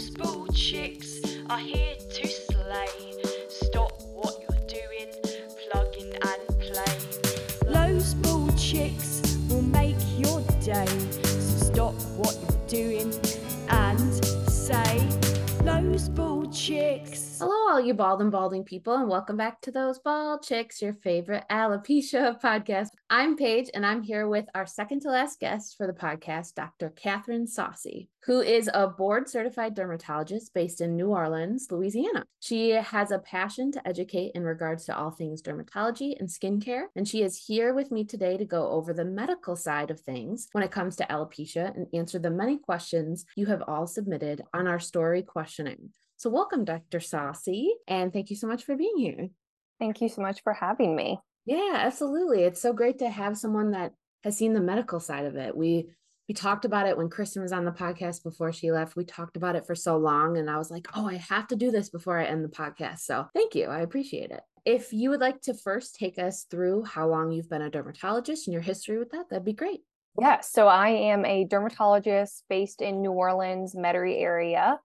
Those Bald Chicks are here to slay. Stop all you bald and balding people, and welcome back to Those Bald Chicks, your favorite alopecia podcast. I'm Paige, and I'm here with our second to last guest for the podcast, Dr. Katharine Saussy, who is a board certified dermatologist based in New Orleans, Louisiana. She has a passion to educate in regards to all things dermatology and skincare, and she is here with me today to go over the medical side of things when it comes to alopecia and answer the many questions you have all submitted on our story questioning. So, welcome, Dr. Saussy, and thank you so much for being here. Thank you so much for having me. Yeah, absolutely. It's so great to have someone that has seen the medical side of it. We we talked about it when Kristen was on the podcast before she left. We talked about it for so long and I was like, "Oh, I have to do this before I end the podcast." So, thank you. I appreciate it. If you would like to first take us through how long you've been a dermatologist and your history with that, that'd be great. Yeah, so I am a dermatologist based in New Orleans, Metairie area.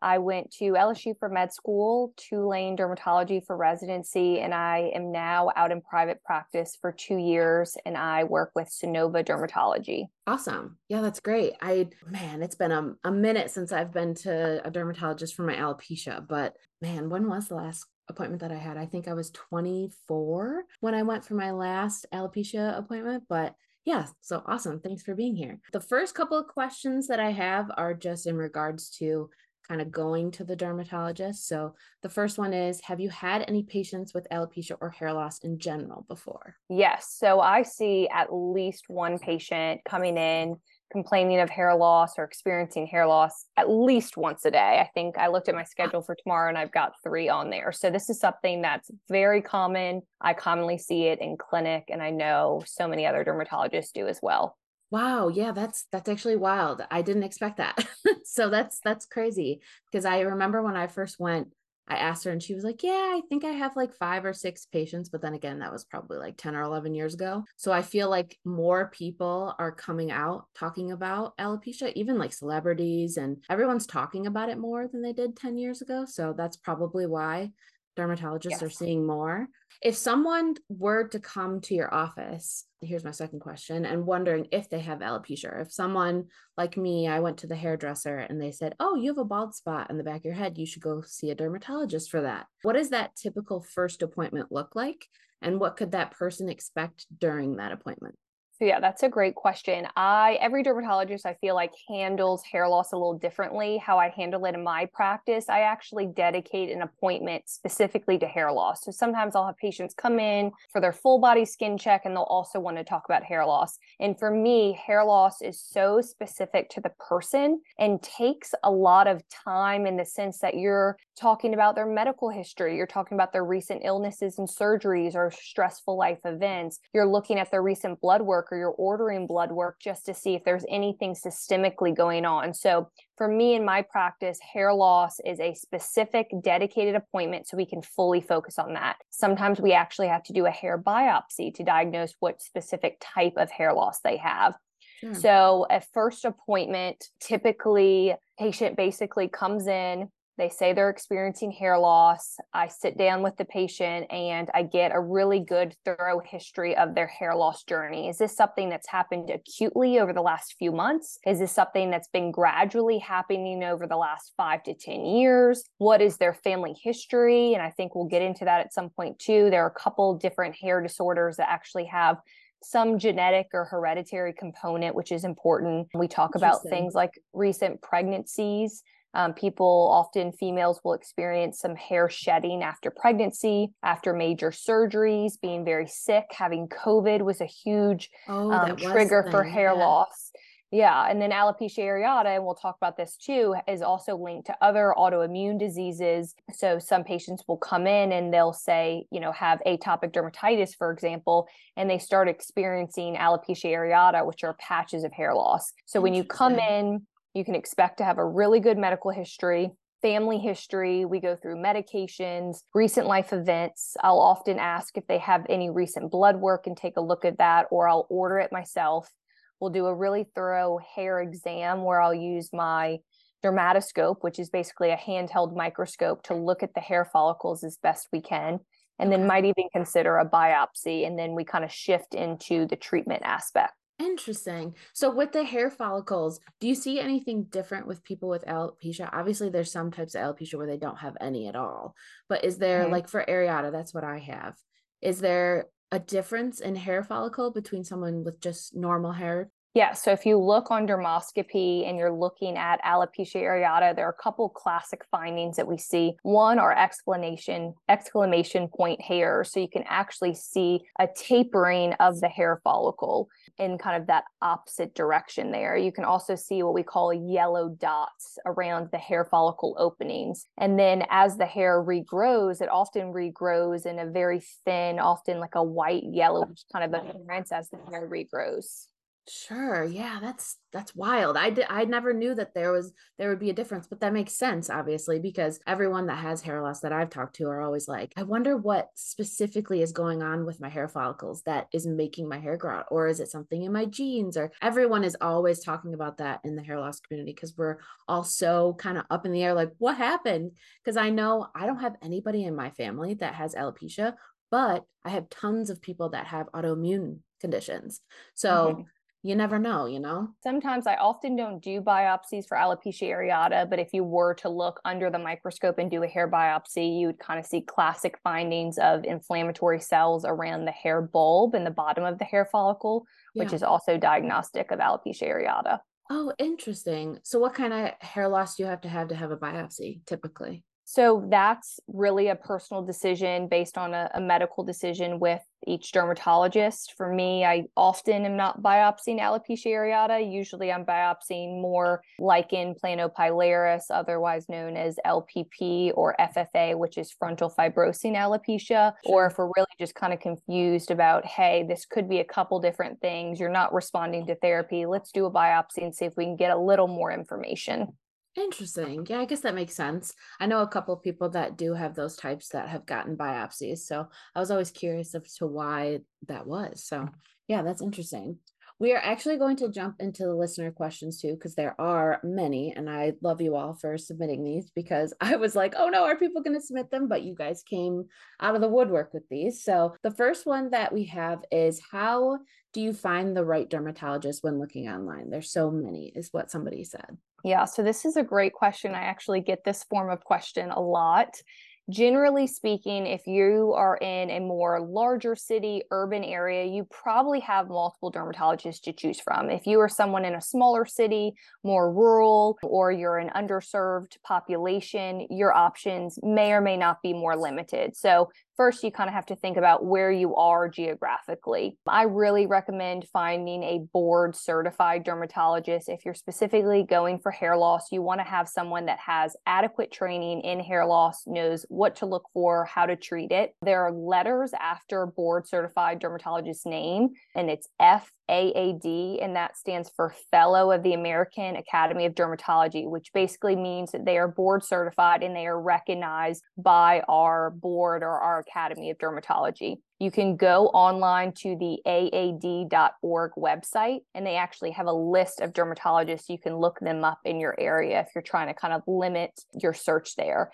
I went to LSU for med school, Tulane dermatology for residency, and I am now out in private practice for two years and I work with Sanova Dermatology. Awesome. Yeah, that's great. I, man, it's been a, a minute since I've been to a dermatologist for my alopecia, but man, when was the last appointment that I had? I think I was 24 when I went for my last alopecia appointment, but yeah, so awesome. Thanks for being here. The first couple of questions that I have are just in regards to kind of going to the dermatologist. So the first one is Have you had any patients with alopecia or hair loss in general before? Yes. So I see at least one patient coming in complaining of hair loss or experiencing hair loss at least once a day. I think I looked at my ah. schedule for tomorrow and I've got three on there. So this is something that's very common. I commonly see it in clinic and I know so many other dermatologists do as well. Wow, yeah, that's that's actually wild. I didn't expect that. so that's that's crazy because I remember when I first went, I asked her and she was like, "Yeah, I think I have like 5 or 6 patients, but then again, that was probably like 10 or 11 years ago." So I feel like more people are coming out talking about alopecia, even like celebrities and everyone's talking about it more than they did 10 years ago. So that's probably why dermatologists yes. are seeing more. If someone were to come to your office, here's my second question, and wondering if they have alopecia, if someone like me, I went to the hairdresser and they said, Oh, you have a bald spot in the back of your head, you should go see a dermatologist for that. What does that typical first appointment look like? And what could that person expect during that appointment? So yeah, that's a great question. I every dermatologist I feel like handles hair loss a little differently. How I handle it in my practice, I actually dedicate an appointment specifically to hair loss. So sometimes I'll have patients come in for their full body skin check and they'll also want to talk about hair loss. And for me, hair loss is so specific to the person and takes a lot of time in the sense that you're talking about their medical history, you're talking about their recent illnesses and surgeries or stressful life events. You're looking at their recent blood work or you're ordering blood work just to see if there's anything systemically going on. So, for me in my practice, hair loss is a specific dedicated appointment so we can fully focus on that. Sometimes we actually have to do a hair biopsy to diagnose what specific type of hair loss they have. Sure. So, a first appointment, typically, patient basically comes in, they say they're experiencing hair loss. I sit down with the patient and I get a really good, thorough history of their hair loss journey. Is this something that's happened acutely over the last few months? Is this something that's been gradually happening over the last five to 10 years? What is their family history? And I think we'll get into that at some point too. There are a couple different hair disorders that actually have some genetic or hereditary component, which is important. We talk about things like recent pregnancies um, people, often females, will experience some hair shedding after pregnancy, after major surgeries, being very sick. Having COVID was a huge oh, um, trigger for hair yeah. loss. Yeah. And then alopecia areata, and we'll talk about this too, is also linked to other autoimmune diseases. So some patients will come in and they'll say, you know, have atopic dermatitis, for example, and they start experiencing alopecia areata, which are patches of hair loss. So when you come in you can expect to have a really good medical history, family history. We go through medications, recent life events. I'll often ask if they have any recent blood work and take a look at that, or I'll order it myself. We'll do a really thorough hair exam where I'll use my dermatoscope, which is basically a handheld microscope to look at the hair follicles as best we can, and then might even consider a biopsy. And then we kind of shift into the treatment aspect. Interesting. So with the hair follicles, do you see anything different with people with alopecia? Obviously, there's some types of alopecia where they don't have any at all. But is there mm-hmm. like for areata, that's what I have. Is there a difference in hair follicle between someone with just normal hair yeah, so if you look on dermoscopy and you're looking at alopecia areata, there are a couple classic findings that we see. One are explanation exclamation point hairs, so you can actually see a tapering of the hair follicle in kind of that opposite direction there. You can also see what we call yellow dots around the hair follicle openings. And then as the hair regrows, it often regrows in a very thin, often like a white yellowish kind of appearance as the hair regrows. Sure. Yeah, that's that's wild. I did I never knew that there was there would be a difference, but that makes sense obviously because everyone that has hair loss that I've talked to are always like, I wonder what specifically is going on with my hair follicles that is making my hair grow out or is it something in my genes or everyone is always talking about that in the hair loss community because we're all so kind of up in the air like what happened? Because I know I don't have anybody in my family that has alopecia, but I have tons of people that have autoimmune conditions. So you never know, you know? Sometimes I often don't do biopsies for alopecia areata, but if you were to look under the microscope and do a hair biopsy, you would kind of see classic findings of inflammatory cells around the hair bulb and the bottom of the hair follicle, yeah. which is also diagnostic of alopecia areata. Oh, interesting. So, what kind of hair loss do you have to have to have a biopsy typically? So that's really a personal decision based on a, a, medical decision with each dermatologist. For me, I often am not biopsying alopecia areata. Usually I'm biopsying more lichen planopilaris, otherwise known as LPP or FFA, which is frontal fibrosing alopecia. Sure. Or if we're really just kind of confused about, hey, this could be a couple different things, you're not responding to therapy, let's do a biopsy and see if we can get a little more information. Interesting. Yeah, I guess that makes sense. I know a couple people that do have those types that have gotten biopsies. So I was always curious as to why that was. So yeah, that's interesting. We are actually going to jump into the listener questions too, because there are many. And I love you all for submitting these because I was like, oh no, are people going to submit them? But you guys came out of the woodwork with these. So the first one that we have is how do you find the right dermatologist when looking online? There's so many, is what somebody said. Yeah, so this is a great question. I actually get this form of question a lot generally speaking, if you are in a more larger city, urban area, you probably have multiple dermatologists to choose from. If you are someone in a smaller city, more rural, or you're an underserved population, your options may or may not be more limited. So, first, you kind of have to think about where you are geographically. I really recommend finding a board certified dermatologist. If you're specifically going for hair loss, you want to have someone that has adequate training in hair loss, knows what to look for, how to treat it. There are letters after board certified dermatologist name, and it's FAAD, and that stands for Fellow of the American Academy of Dermatology, which basically means that they are board certified and they are recognized by our board or our Academy of Dermatology. You can go online to the aad.org website, and they actually have a list of dermatologists. You can look them up in your area if you're trying to kind of limit your search there.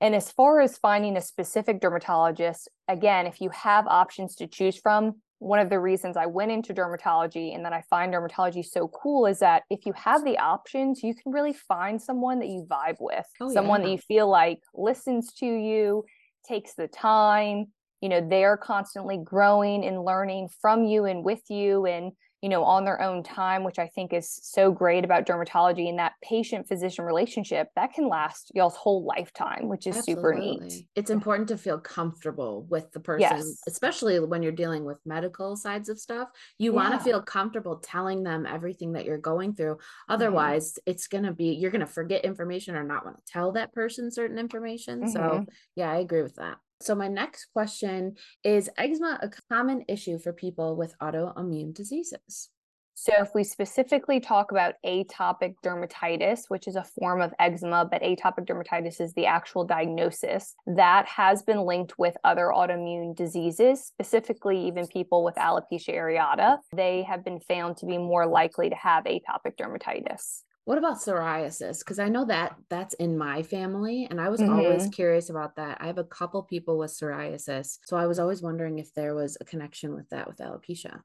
And as far as finding a specific dermatologist, again, if you have options to choose from, one of the reasons I went into dermatology and that I find dermatology so cool is that if you have the options, you can really find someone that you vibe with, oh, someone yeah. that you feel like listens to you, takes the time, you know, they're constantly growing and learning from you and with you and you know, on their own time, which I think is so great about dermatology and that patient physician relationship that can last y'all's whole lifetime, which is Absolutely. super neat. It's important to feel comfortable with the person, yes. especially when you're dealing with medical sides of stuff. You yeah. want to feel comfortable telling them everything that you're going through. Mm-hmm. Otherwise, mm-hmm. it's going to be, you're going to forget information or not want to tell that person certain information. Mm-hmm. So, yeah, I agree with that. So, my next question is eczema a common issue for people with autoimmune diseases? So, if we specifically talk about atopic dermatitis, which is a form of eczema, but atopic dermatitis is the actual diagnosis, that has been linked with other autoimmune diseases, specifically even people with alopecia areata. They have been found to be more likely to have atopic dermatitis. What about psoriasis? Because I know that that's in my family, and I was mm-hmm. always curious about that. I have a couple people with psoriasis, so I was always wondering if there was a connection with that with alopecia.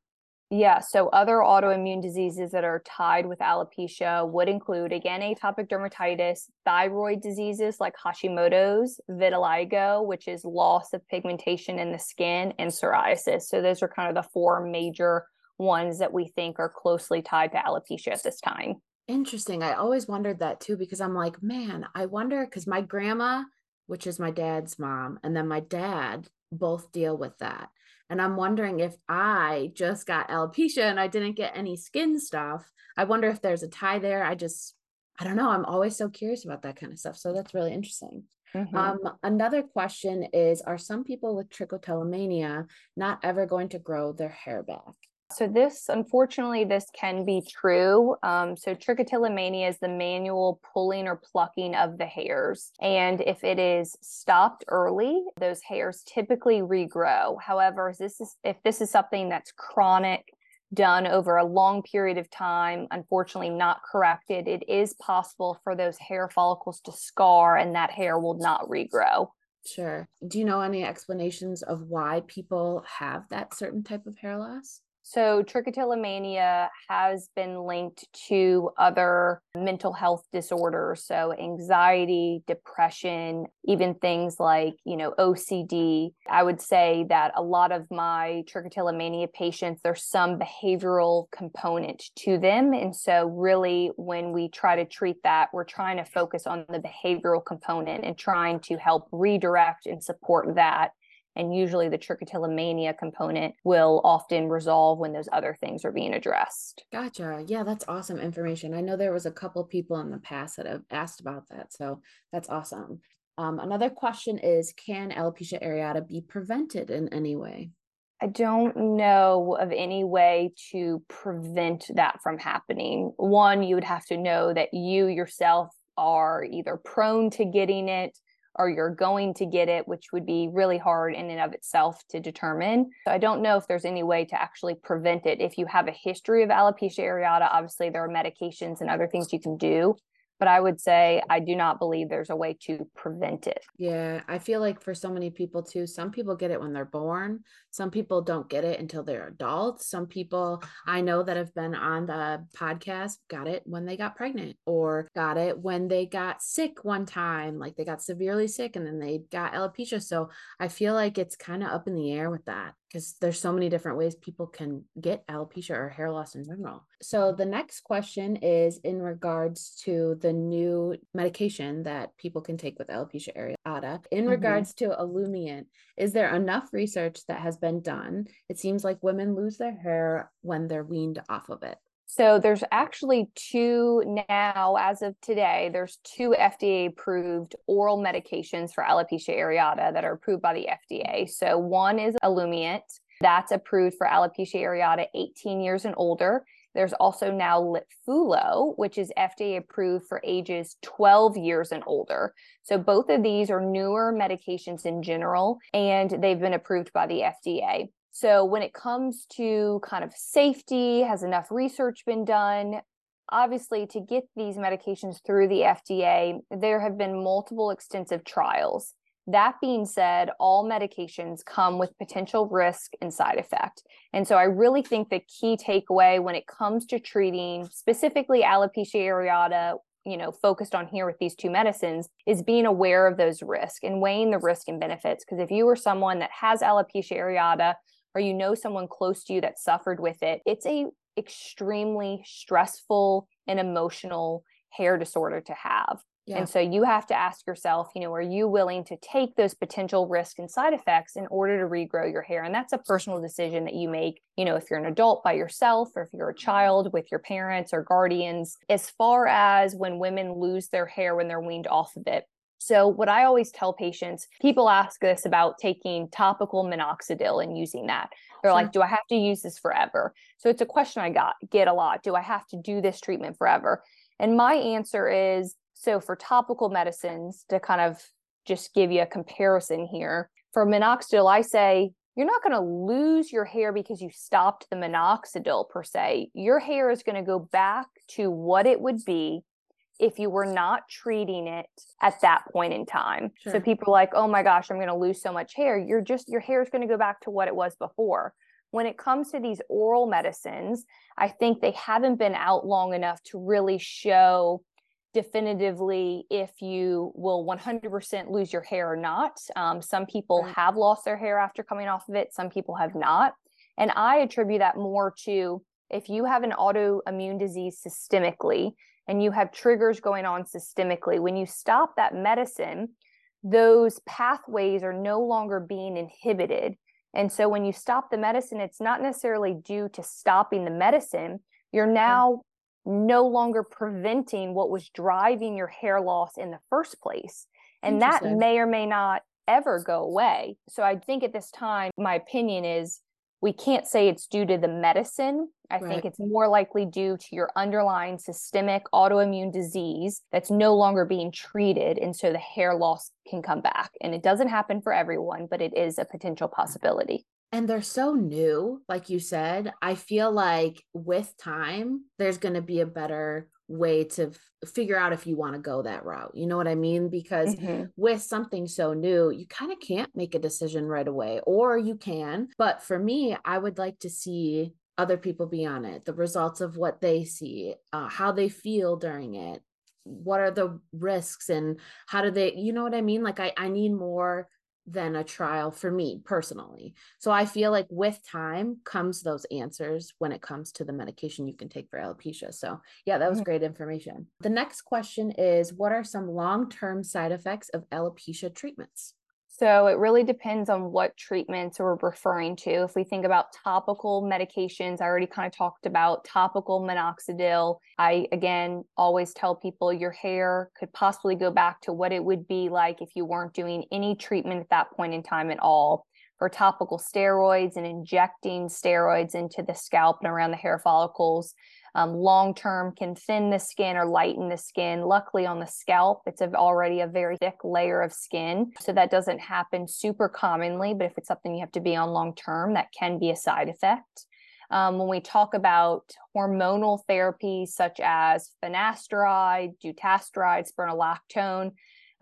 Yeah, so other autoimmune diseases that are tied with alopecia would include, again, atopic dermatitis, thyroid diseases like Hashimoto's, vitiligo, which is loss of pigmentation in the skin, and psoriasis. So those are kind of the four major ones that we think are closely tied to alopecia at this time. Interesting. I always wondered that too, because I'm like, man, I wonder, because my grandma, which is my dad's mom, and then my dad both deal with that. And I'm wondering if I just got alopecia and I didn't get any skin stuff. I wonder if there's a tie there. I just, I don't know. I'm always so curious about that kind of stuff. So that's really interesting. Mm-hmm. Um, another question is Are some people with trichotillomania not ever going to grow their hair back? So this, unfortunately, this can be true. Um, so trichotillomania is the manual pulling or plucking of the hairs. And if it is stopped early, those hairs typically regrow. However, this is if this is something that's chronic, done over a long period of time, unfortunately not corrected, it is possible for those hair follicles to scar and that hair will not regrow. Sure. Do you know any explanations of why people have that certain type of hair loss? So, trichotillomania has been linked to other mental health disorders. So, anxiety, depression, even things like, you know, OCD. I would say that a lot of my trichotillomania patients, there's some behavioral component to them. And so, really, when we try to treat that, we're trying to focus on the behavioral component and trying to help redirect and support that and usually the trichotillomania component will often resolve when those other things are being addressed. Gotcha. Yeah, that's awesome information. I know there was a couple people in the past that have asked about that. So that's awesome. Um, another question is Can alopecia areata be prevented in any way? I don't know of any way to prevent that from happening. One, you would have to know that you yourself are either prone to getting it or you're going to get it, which would be really hard in and of itself to determine. So I don't know if there's any way to actually prevent it. If you have a history of alopecia areata, obviously there are medications and other things you can do but I would say I do not believe there's a way to prevent it. Yeah, I feel like for so many people too, some people get it when they're born, some people don't get it until they're adults. Some people I know that have been on the podcast got it when they got pregnant or got it when they got sick one time, like they got severely sick and then they got alopecia. So I feel like it's kind of up in the air with that because there's so many different ways people can get alopecia or hair loss in general. So the next question is in regards to the new medication that people can take with alopecia areata. In mm-hmm. regards to Olumiant, is there enough research that has been done? It seems like women lose their hair when they're weaned off of it. So there's actually two now, as of today, there's two FDA approved oral medications for alopecia areata that are approved by the FDA. So one is Olumiant, that's approved for alopecia areata 18 years and older. There's also now Litfulo, which is FDA approved for ages 12 years and older. So both of these are newer medications in general, and they've been approved by the FDA. So when it comes to kind of safety, has enough research been done? Obviously, to get these medications through the FDA, there have been multiple extensive trials. That being said, all medications come with potential risk and side effect. And so I really think the key takeaway when it comes to treating specifically alopecia areata, you know, focused on here with these two medicines is being aware of those risks and weighing the risk and benefits. Because if you are someone that has alopecia areata, or you know someone close to you that suffered with it, it's a extremely stressful and emotional hair disorder to have. Yeah. And so you have to ask yourself, you know, are you willing to take those potential risks and side effects in order to regrow your hair? And that's a personal decision that you make, you know, if you're an adult by yourself or if you're a child with your parents or guardians. As far as when women lose their hair when they're weaned off of it, so, what I always tell patients, people ask this about taking topical minoxidil and using that. They're like, do I have to use this forever? So, it's a question I got get a lot. Do I have to do this treatment forever? And my answer is so for topical medicines, to kind of just give you a comparison here, for minoxidil, I say you're not going to lose your hair because you stopped the minoxidil per se. Your hair is going to go back to what it would be if you were not treating it at that point in time. Sure. So people are like, oh my gosh, I'm going to lose so much hair. You're just, your hair is going to go back to what it was before. When it comes to these oral medicines, I think they haven't been out long enough to really show definitively if you will 100% lose your hair or not. Um, some people Right. have lost their hair after coming off of it, some people have not. And I attribute that more to if you have an autoimmune disease systemically and you have triggers going on systemically, when you stop that medicine, those pathways are no longer being inhibited. And so when you stop the medicine, it's not necessarily due to stopping the medicine. You're now no longer preventing what was driving your hair loss in the first place. And that may or may not ever go away. So I think at this time, my opinion is we can't say it's due to the medicine. I Right. think it's more likely due to your underlying systemic autoimmune disease that's no longer being treated. And so the hair loss can come back. And it doesn't happen for everyone, but it is a potential possibility. and they're so new like you said i feel like with time there's going to be a better way to f- figure out if you want to go that route you know what i mean because Mhm. with something so new you kind of can't make a decision right away or you can but for me i would like to see other people be on it the results of what they see uh, how they feel during it what are the risks and how do they you know what i mean like i, I need more than a trial for me personally so I feel like with time comes those answers when it comes to the medication you can take for alopecia. So yeah, that was great information. The next question is what are some long-term side effects of alopecia treatments? So it really depends on what treatments we're referring to. If we think about topical medications, I already kind of talked about topical minoxidil. I again always tell people your hair could possibly go back to what it would be like if you weren't doing any treatment at that point in time at all. For topical steroids and injecting steroids into the scalp and around the hair follicles, um, long term can thin the skin or lighten the skin. Luckily, on the scalp, it's already a very thick layer of skin. So that doesn't happen super commonly, but if it's something you have to be on long term, that can be a side effect. Um, when we talk about hormonal therapies such as finasteride, dutasteride, spironolactone,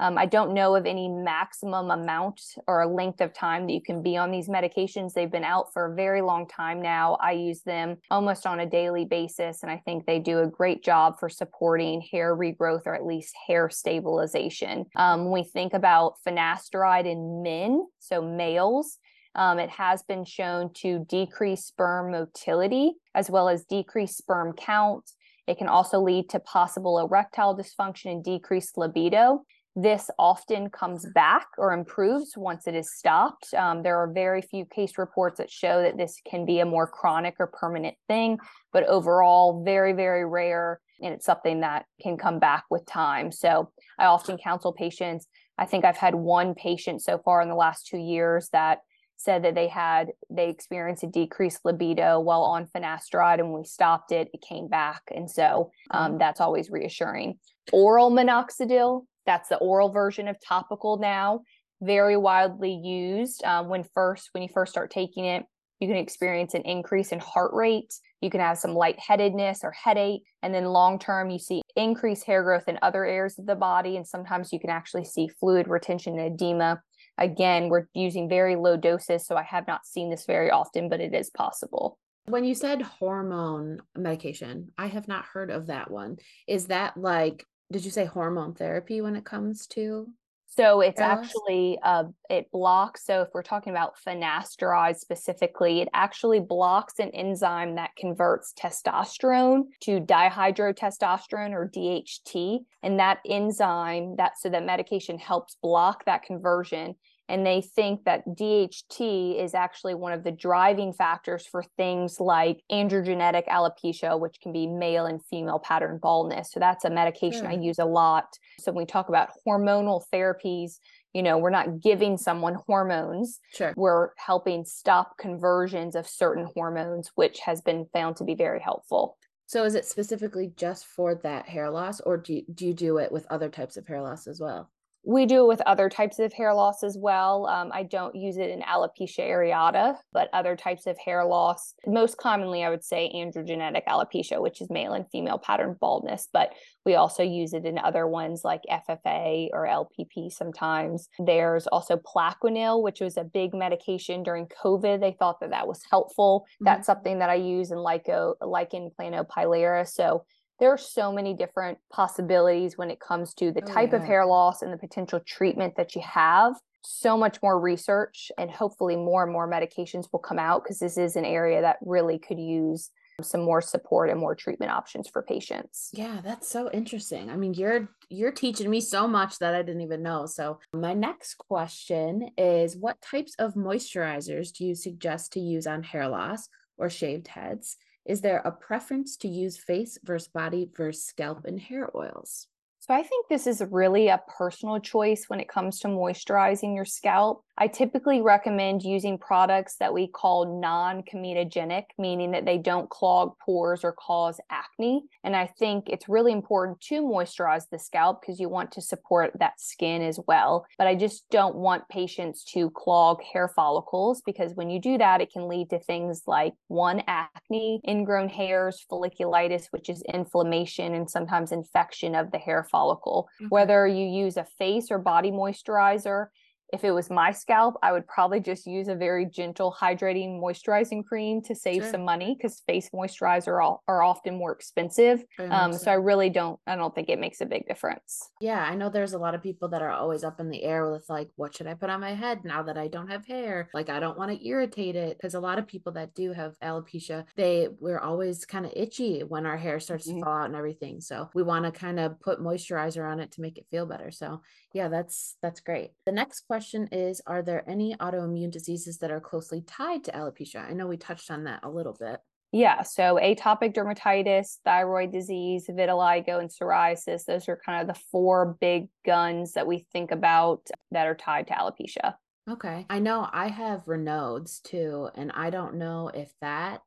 um, I don't know of any maximum amount or a length of time that you can be on these medications. They've been out for a very long time now. I use them almost on a daily basis, and I think they do a great job for supporting hair regrowth or at least hair stabilization. Um, when we think about finasteride in men, so males, um, it has been shown to decrease sperm motility as well as decrease sperm count. It can also lead to possible erectile dysfunction and decreased libido. This often comes back or improves once it is stopped. Um, there are very few case reports that show that this can be a more chronic or permanent thing, but overall, very, very rare. And it's something that can come back with time. So I often counsel patients. I think I've had one patient so far in the last two years that said that they had they experienced a decreased libido while on finasteride and when we stopped it it came back and so um, that's always reassuring oral minoxidil that's the oral version of topical now very widely used um, when first when you first start taking it you can experience an increase in heart rate you can have some lightheadedness or headache and then long term you see increased hair growth in other areas of the body and sometimes you can actually see fluid retention and edema again we're using very low doses so i have not seen this very often but it is possible When you said hormone medication, I have not heard of that one. Is that like, did you say hormone therapy when it comes to? So it's actually uh, it blocks. So if we're talking about finasteride specifically, it actually blocks an enzyme that converts testosterone to dihydrotestosterone or DHT, and that enzyme that so that medication helps block that conversion. And they think that DHT is actually one of the driving factors for things like androgenetic alopecia, which can be male and female pattern baldness. So that's a medication I hmm. use a lot. So when we talk about hormonal therapies, you know, we're not giving someone hormones, Sure. we're helping stop conversions of certain hormones, which has been found to be very helpful. So is it specifically just for that hair loss or do you, do you do it with other types of hair loss as well? We do it with other types of hair loss as well. Um, I don't use it in alopecia areata, but other types of hair loss. Most commonly, I would say androgenetic alopecia, which is male and female pattern baldness, but we also use it in other ones like FFA or LPP sometimes. There's also Plaquenil, which was a big medication during COVID. They thought that that was helpful. Mm-hmm. That's something that I use in Lyco, lichen planopilaris. So there are so many different possibilities when it comes to the oh, type yeah. of hair loss and the potential treatment that you have so much more research and hopefully more and more medications will come out because this is an area that really could use some more support and more treatment options for patients. Yeah, that's so interesting. I mean, you're you're teaching me so much that I didn't even know. So, my next question is what types of moisturizers do you suggest to use on hair loss or shaved heads? Is there a preference to use face versus body versus scalp and hair oils? So I think this is really a personal choice when it comes to moisturizing your scalp. I typically recommend using products that we call non comedogenic, meaning that they don't clog pores or cause acne. And I think it's really important to moisturize the scalp because you want to support that skin as well. But I just don't want patients to clog hair follicles because when you do that, it can lead to things like one, acne, ingrown hairs, folliculitis, which is inflammation and sometimes infection of the hair follicle. Mm-hmm. Whether you use a face or body moisturizer, if it was my scalp, I would probably just use a very gentle hydrating moisturizing cream to save sure. some money because face moisturizer are, are often more expensive. Um, so I really don't, I don't think it makes a big difference. Yeah, I know there's a lot of people that are always up in the air with like, what should I put on my head now that I don't have hair? Like, I don't want to irritate it because a lot of people that do have alopecia, they we're always kind of itchy when our hair starts mm-hmm. to fall out and everything. So we want to kind of put moisturizer on it to make it feel better. So yeah, that's that's great. The next question is Are there any autoimmune diseases that are closely tied to alopecia? I know we touched on that a little bit. Yeah, so atopic dermatitis, thyroid disease, vitiligo, and psoriasis, those are kind of the four big guns that we think about that are tied to alopecia. Okay. I know I have Raynaud's too, and I don't know if that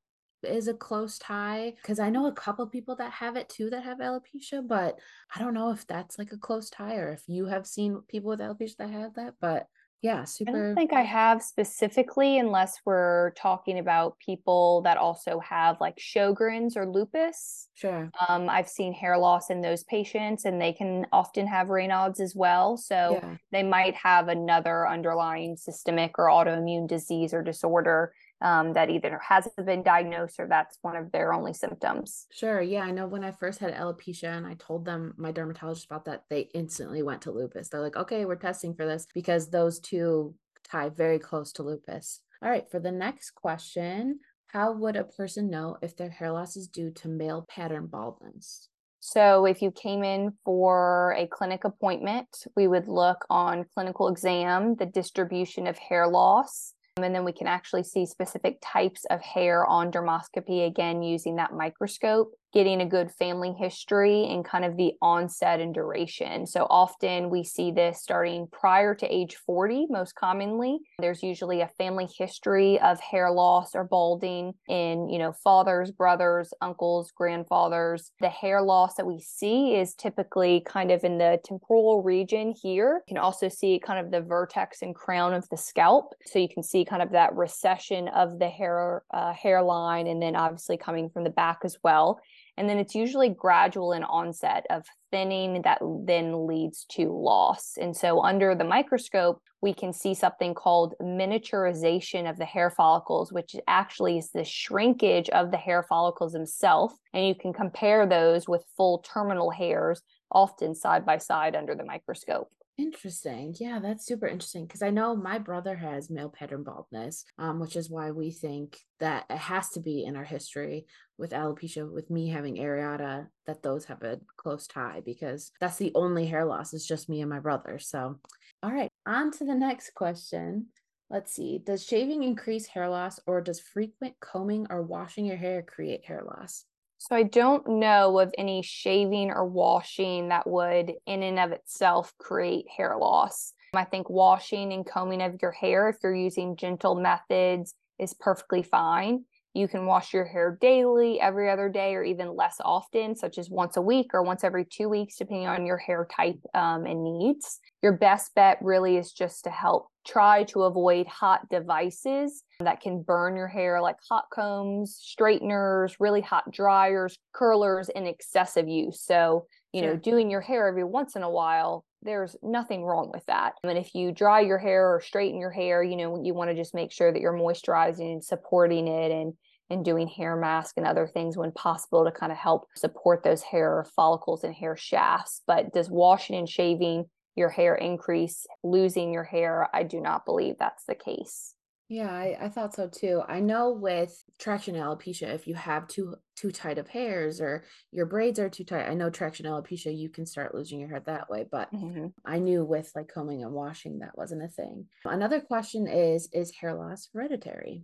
is a close tie because I know a couple people that have it too that have alopecia, but I don't know if that's like a close tie or if you have seen people with alopecia that have that. But yeah, super. I don't think I have specifically, unless we're talking about people that also have like Sjogren's or lupus. Sure. Um, I've seen hair loss in those patients, and they can often have Raynaud's as well. So yeah. they might have another underlying systemic or autoimmune disease or disorder um, that either hasn't been diagnosed or that's one of their only symptoms. Sure. Yeah. I know when I first had alopecia and I told them, my dermatologist about that, they instantly went to lupus. They're like, okay, we're testing for this because those two tie very close to lupus. All right. For the next question, how would a person know if their hair loss is due to male pattern baldness? So, if you came in for a clinic appointment, we would look on clinical exam, the distribution of hair loss, and then we can actually see specific types of hair on dermoscopy again using that microscope getting a good family history and kind of the onset and duration. So often we see this starting prior to age 40, most commonly. There's usually a family history of hair loss or balding in, you know, fathers, brothers, uncles, grandfathers. The hair loss that we see is typically kind of in the temporal region here. You can also see kind of the vertex and crown of the scalp. So you can see kind of that recession of the hair uh, hairline and then obviously coming from the back as well. And then it's usually gradual in onset of thinning that then leads to loss. And so, under the microscope, we can see something called miniaturization of the hair follicles, which actually is the shrinkage of the hair follicles themselves. And you can compare those with full terminal hairs, often side by side under the microscope. Interesting. Yeah, that's super interesting because I know my brother has male pattern baldness, um, which is why we think that it has to be in our history with alopecia, with me having areata, that those have a close tie because that's the only hair loss. It's just me and my brother. So, all right, on to the next question. Let's see. Does shaving increase hair loss or does frequent combing or washing your hair create hair loss? So I don't know of any shaving or washing that would in and of itself create hair loss. I think washing and combing of your hair if you're using gentle methods is perfectly fine. You can wash your hair daily, every other day, or even less often, such as once a week or once every two weeks, depending on your hair type um, and needs. Your best bet really is just to help try to avoid hot devices that can burn your hair, like hot combs, straighteners, really hot dryers, curlers, and excessive use. So, you sure. know, doing your hair every once in a while there's nothing wrong with that. And if you dry your hair or straighten your hair, you know, you want to just make sure that you're moisturizing and supporting it and and doing hair mask and other things when possible to kind of help support those hair follicles and hair shafts. But does washing and shaving your hair increase losing your hair? I do not believe that's the case. Yeah, I, I thought so too. I know with traction alopecia, if you have too too tight of hairs or your braids are too tight, I know traction alopecia, you can start losing your hair that way. But mm-hmm. I knew with like combing and washing, that wasn't a thing. Another question is Is hair loss hereditary?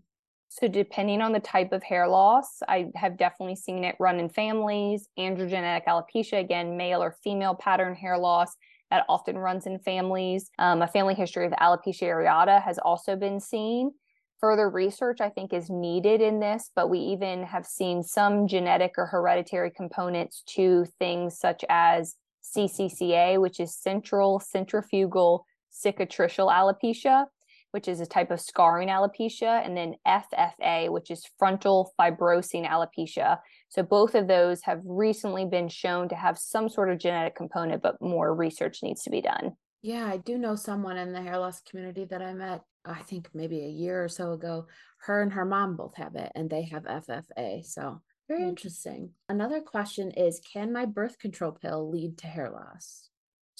So, depending on the type of hair loss, I have definitely seen it run in families. Androgenetic alopecia, again, male or female pattern hair loss, that often runs in families. Um, a family history of alopecia areata has also been seen. Further research, I think, is needed in this, but we even have seen some genetic or hereditary components to things such as CCCA, which is central centrifugal cicatricial alopecia, which is a type of scarring alopecia, and then FFA, which is frontal fibrosing alopecia. So both of those have recently been shown to have some sort of genetic component, but more research needs to be done. Yeah, I do know someone in the hair loss community that I met, I think maybe a year or so ago. Her and her mom both have it, and they have FFA. So very hmm. interesting. Another question is Can my birth control pill lead to hair loss?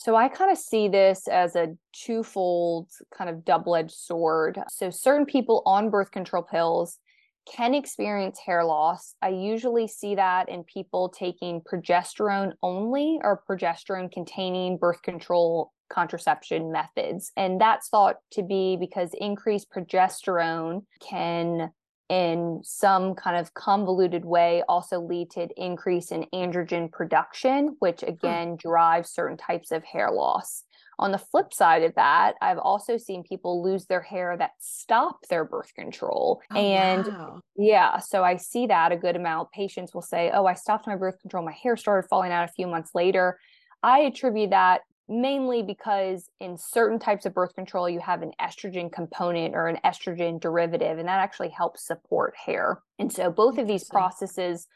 So I kind of see this as a twofold kind of double edged sword. So certain people on birth control pills can experience hair loss. I usually see that in people taking progesterone only or progesterone containing birth control contraception methods. And that's thought to be because increased progesterone can in some kind of convoluted way also lead to an increase in androgen production, which hmm. again drives certain types of hair loss. On the flip side of that, I've also seen people lose their hair that stop their birth control. Oh, and wow. yeah, so I see that a good amount. Patients will say, Oh, I stopped my birth control. My hair started falling out a few months later. I attribute that mainly because in certain types of birth control, you have an estrogen component or an estrogen derivative, and that actually helps support hair. And so both of these processes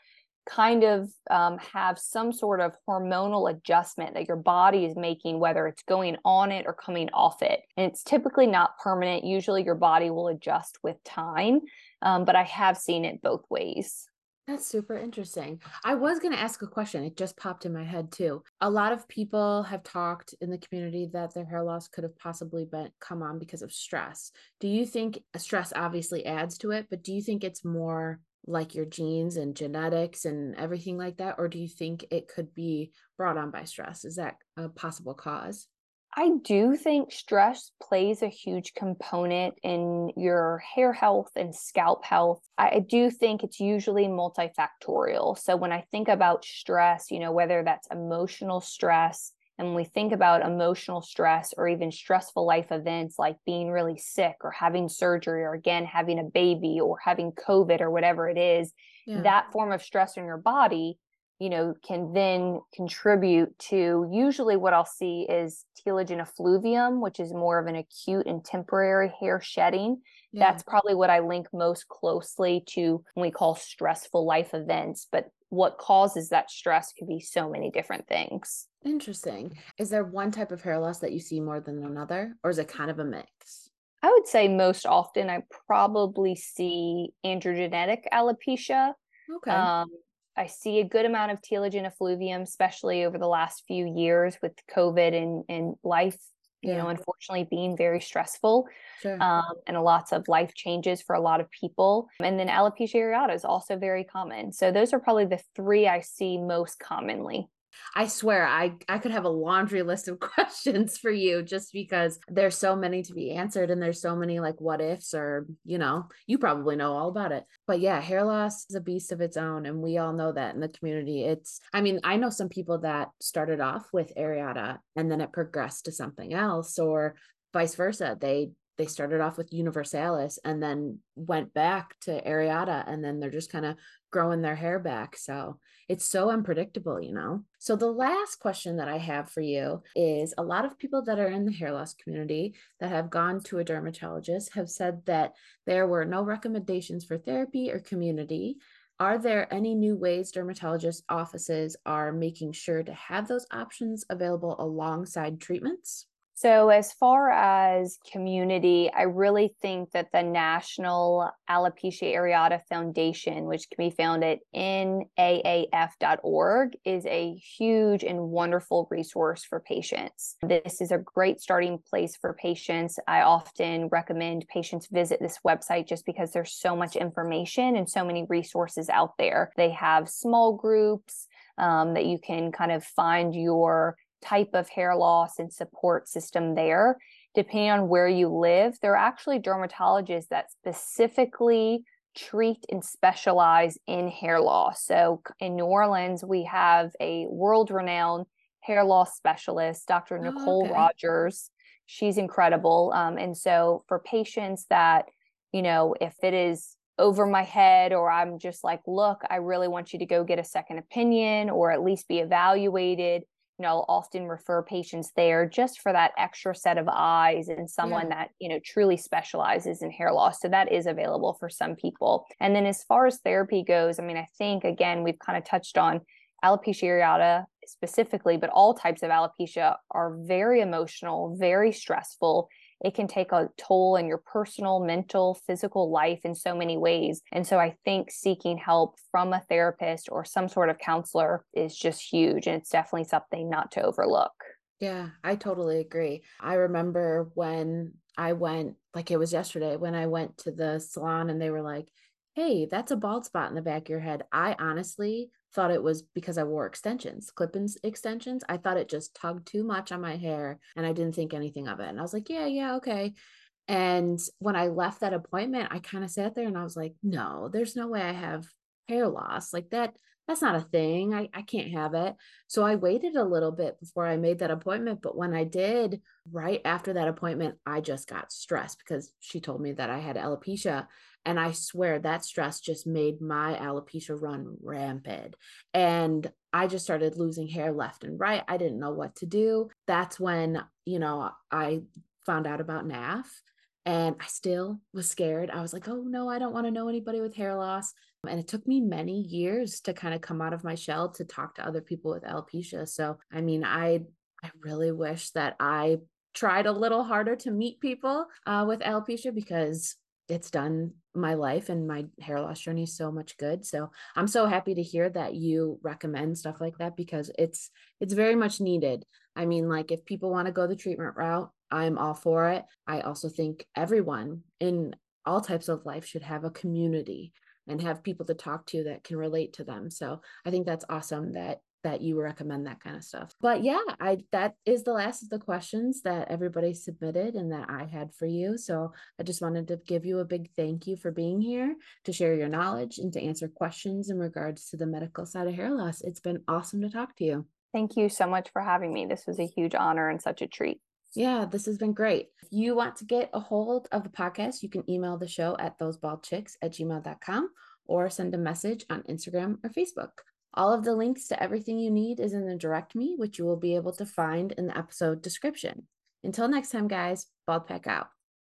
kind of um, have some sort of hormonal adjustment that your body is making, whether it's going on it or coming off it. And it's typically not permanent. Usually your body will adjust with time, um, but I have seen it both ways. That's super interesting. I was going to ask a question. It just popped in my head too. A lot of people have talked in the community that their hair loss could have possibly been come on because of stress. Do you think uh, stress obviously adds to it, but do you think it's more like your genes and genetics and everything like that or do you think it could be brought on by stress? Is that a possible cause? I do think stress plays a huge component in your hair health and scalp health. I do think it's usually multifactorial. So when I think about stress, you know, whether that's emotional stress, and when we think about emotional stress or even stressful life events like being really sick or having surgery or again having a baby or having COVID or whatever it is, yeah. that form of stress in your body you know, can then contribute to usually what I'll see is telogen effluvium, which is more of an acute and temporary hair shedding. Yeah. That's probably what I link most closely to when we call stressful life events. But what causes that stress could be so many different things. Interesting. Is there one type of hair loss that you see more than another, or is it kind of a mix? I would say most often I probably see androgenetic alopecia. Okay. Um, I see a good amount of telogen effluvium, especially over the last few years with COVID and, and life, you yeah. know, unfortunately being very stressful sure. um, and lots of life changes for a lot of people. And then alopecia areata is also very common. So those are probably the three I see most commonly. I swear I I could have a laundry list of questions for you just because there's so many to be answered and there's so many like what ifs or you know you probably know all about it. But yeah, hair loss is a beast of its own and we all know that in the community. It's I mean, I know some people that started off with areata and then it progressed to something else or vice versa. They they started off with universalis and then went back to areata and then they're just kind of growing their hair back. So it's so unpredictable you know? So the last question that i have for you is a lot of people that are in the hair loss community that have gone to a dermatologist have said that there were no recommendations for therapy or community. Are there any new ways dermatologist offices are making sure to have those options available alongside treatments? So, as far as community, I really think that the National Alopecia Areata Foundation, which can be found at naaf.org, is a huge and wonderful resource for patients. This is a great starting place for patients. I often recommend patients visit this website just because there's so much information and so many resources out there. They have small groups um, that you can kind of find your type of hair loss and support system there. Depending on where you live, there are actually dermatologists that specifically treat and specialize in hair loss. So in New Orleans, we have a world renowned hair loss specialist, Dr. Oh, Nicole okay. Rogers. She's incredible. Um, and so for patients that, you know, if it is over my head or I'm just like, look, I really want you to go get a second opinion or at least be evaluated you know, I'll often refer patients there just for that extra set of eyes and someone yeah. that, you know, truly specializes in hair loss. So that is available for some people. And then as far as therapy goes, I mean, I think again, we've kind of touched on alopecia areata specifically, but all types of alopecia are very emotional, very stressful it can take a toll in your personal, mental, physical life in so many ways. And so I think seeking help from a therapist or some sort of counselor is just huge. And it's definitely something not to overlook. Yeah, I totally agree. I remember when I went, like it was yesterday, when I went to the salon and they were like, hey, that's a bald spot in the back of your head. I honestly thought it was because I wore extensions, clip ins extensions. I thought it just tugged too much on my hair and I didn't think anything of it. And I was like, yeah, yeah, okay. And when I left that appointment, I kind of sat there and I was like, no, there's no way I have hair loss. Like that, that's not a thing. I, I can't have it. So I waited a little bit before I made that appointment. But when I did, right after that appointment, I just got stressed because she told me that I had alopecia. And I swear that stress just made my alopecia run rampant. And I just started losing hair left and right. I didn't know what to do. That's when, you know, I found out about NAAF and I still was scared. I was like, oh no, I don't want to know anybody with hair loss. And it took me many years to kind of come out of my shell to talk to other people with alopecia. So, I mean, I I really wish that I tried a little harder to meet people uh, with alopecia because it's done my life and my hair loss journey so much good. So i'm so happy to hear that you recommend stuff like that because it's it's very much needed. I mean like if people want to go the treatment route i'm all for it. I also think everyone in all types of life should have a community and have people to talk to that can relate to them. So i think that's awesome that that you recommend that kind of stuff. But yeah, I that is the last of the questions that everybody submitted and that I had for you. So I just wanted to give you a big thank you for being here to share your knowledge and to answer questions in regards to the medical side of hair loss. It's been awesome to talk to you. Thank you so much for having me. This was a huge honor and such a treat. Yeah, this has been great. If you want to get a hold of the podcast, you can email the show at thosebaldchicks at gmail.com or send a message on Instagram or Facebook. All of the links to everything you need is in the direct me, which you will be able to find in the episode description. Until next time, guys, Bald Pack out.